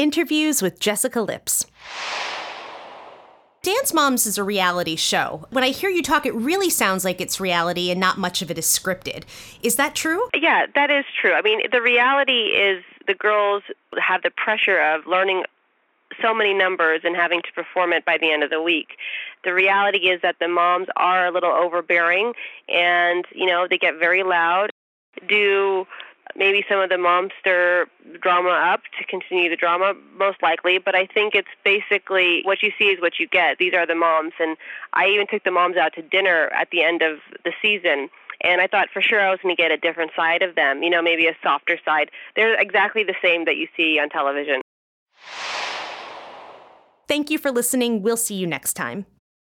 Interviews with Jessica Lips. Dance Moms is a reality show. When I hear you talk, it really sounds like it's reality and not much of it is scripted. Is that true? Yeah, that is true. I mean, the reality is the girls have the pressure of learning so many numbers and having to perform it by the end of the week. The reality is that the moms are a little overbearing and, you know, they get very loud, do maybe some of the moms stir drama up to continue the drama, most likely. But I think it's basically what you see is what you get. These are the moms, and I even took the moms out to dinner at the end of the season. And I thought for sure I was going to get a different side of them, you know, maybe a softer side. They're exactly the same that you see on television. Thank you for listening. We'll see you next time.